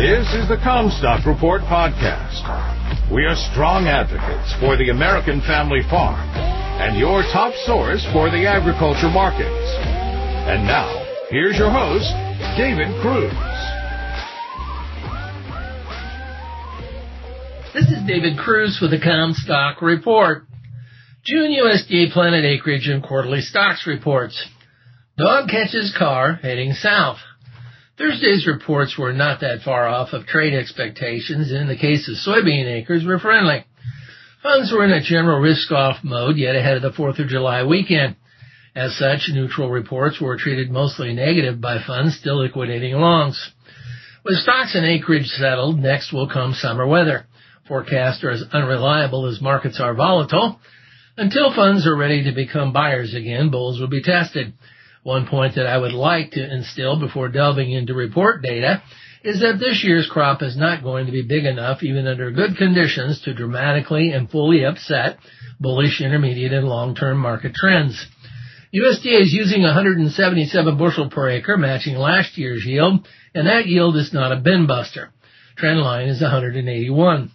This is the Commstock Report podcast. We are strong advocates for the American family farm and your top source for the agriculture markets. And now, here's your host, David Kruse. This is David Kruse with the Commstock Report. June USDA planted acreage and quarterly stocks reports. Dog catches car heading south. Thursday's reports were not that far off of trade expectations. And in the case of soybean acres, were friendly. Funds were in a general risk-off mode yet ahead of the 4th of July weekend. As such, neutral reports were treated mostly negative by funds still liquidating longs. With stocks and acreage settled, next will come summer weather. Forecasts are as unreliable as markets are volatile. Until funds are ready to become buyers again, bulls will be tested. One point that I would like to instill before delving into report data is that this year's crop is not going to be big enough, even under good conditions, to dramatically and fully upset bullish intermediate and long-term market trends. USDA is using 177 bushel per acre, matching last year's yield, and that yield is not a bin buster. Trend line is 181.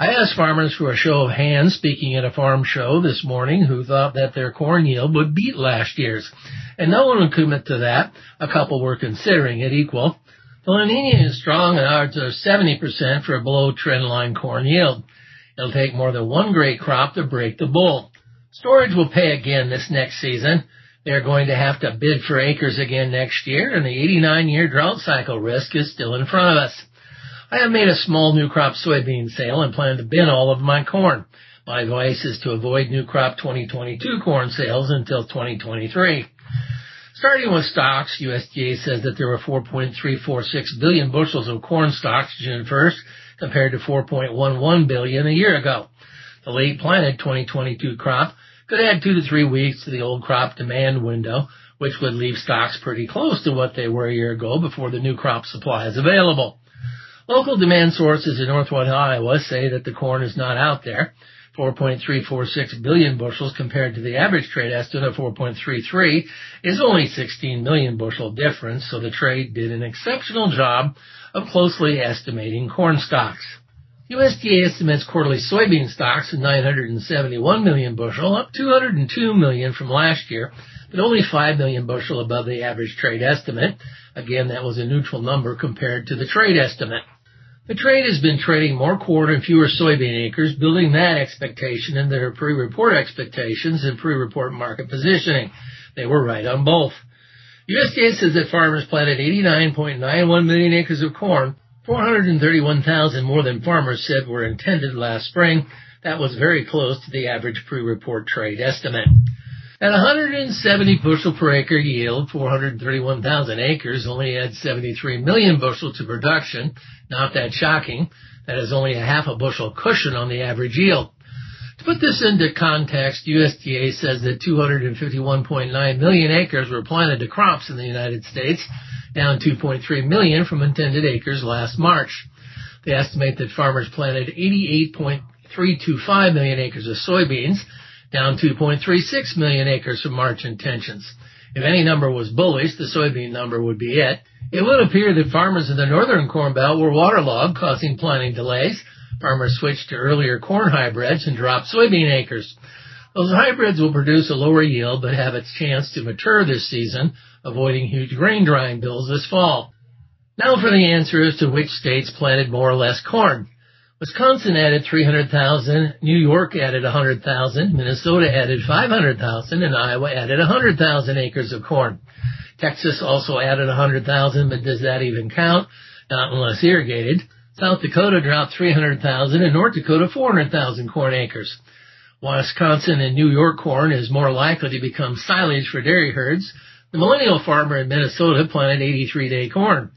I asked farmers for a show of hands speaking at a farm show this morning who thought that their corn yield would beat last year's. And no one would commit to that. A couple were considering it equal. The La Nina is strong and odds are 70% for a below trend line corn yield. It'll take more than one great crop to break the bull. Storage will pay again this next season. They're going to have to bid for acres again next year and the 89 year drought cycle risk is still in front of us. I have made a small new crop soybean sale and plan to bin all of my corn. My advice is to avoid new crop 2022 corn sales until 2023. Starting with stocks, USDA says that there were 4.346 billion bushels of corn stocks June 1st compared to 4.11 billion a year ago. The late planted 2022 crop could add two to three weeks to the old crop demand window, which would leave stocks pretty close to what they were a year ago before the new crop supply is available. Local demand sources in northwest Iowa say that the corn is not out there. 4.346 billion bushels compared to the average trade estimate of 4.33 is only 16 million bushel difference, so the trade did an exceptional job of closely estimating corn stocks. USDA estimates quarterly soybean stocks at 971 million bushel, up 202 million from last year, but only 5 million bushel above the average trade estimate. Again, that was a neutral number compared to the trade estimate. The trade has been trading more corn and fewer soybean acres, building that expectation into their pre-report expectations and pre-report market positioning. They were right on both. USDA says that farmers planted 89.91 million acres of corn, 431,000 more than farmers said were intended last spring. That was very close to the average pre-report trade estimate. At 170 bushel per acre yield, 431,000 acres only adds 73 million bushel to production. Not that shocking. That is only a half a bushel cushion on the average yield. To put this into context, USDA says that 251.9 million acres were planted to crops in the United States, down 2.3 million from intended acres last March. They estimate that farmers planted 88.325 million acres of soybeans, down 2.36 million acres from March intentions. If any number was bullish, the soybean number would be it. It would appear that farmers in the northern corn belt were waterlogged, causing planting delays. Farmers switched to earlier corn hybrids and dropped soybean acres. Those hybrids will produce a lower yield but have its chance to mature this season, avoiding huge grain drying bills this fall. Now for the answer as to which states planted more or less corn. Wisconsin added 300,000, New York added 100,000, Minnesota added 500,000, and Iowa added 100,000 acres of corn. Texas also added 100,000, but does that even count? Not unless irrigated. South Dakota dropped 300,000 and North Dakota 400,000 corn acres. Wisconsin and New York corn is more likely to become silage for dairy herds. The millennial farmer in Minnesota planted 83 day corn.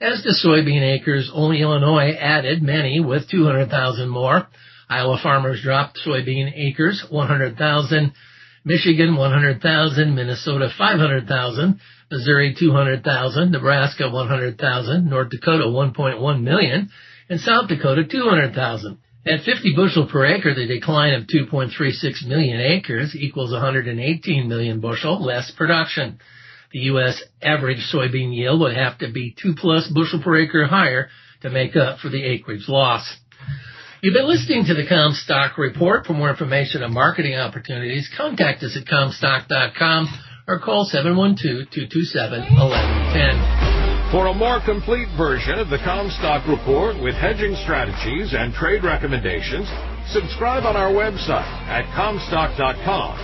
As to soybean acres, only Illinois added many with 200,000 more. Iowa farmers dropped soybean acres 100,000, Michigan 100,000, Minnesota 500,000, Missouri 200,000, Nebraska 100,000, North Dakota 1.1 million, and South Dakota 200,000. At 50 bushel per acre, the decline of 2.36 million acres equals 118 million bushel less production. The U.S. average soybean yield would have to be 2 plus bushel per acre higher to make up for the acreage loss. You've been listening to the Commstock Report. For more information on marketing opportunities, contact us at Commstock.com or call 712-227-1110. For a more complete version of the Commstock Report with hedging strategies and trade recommendations, subscribe on our website at Commstock.com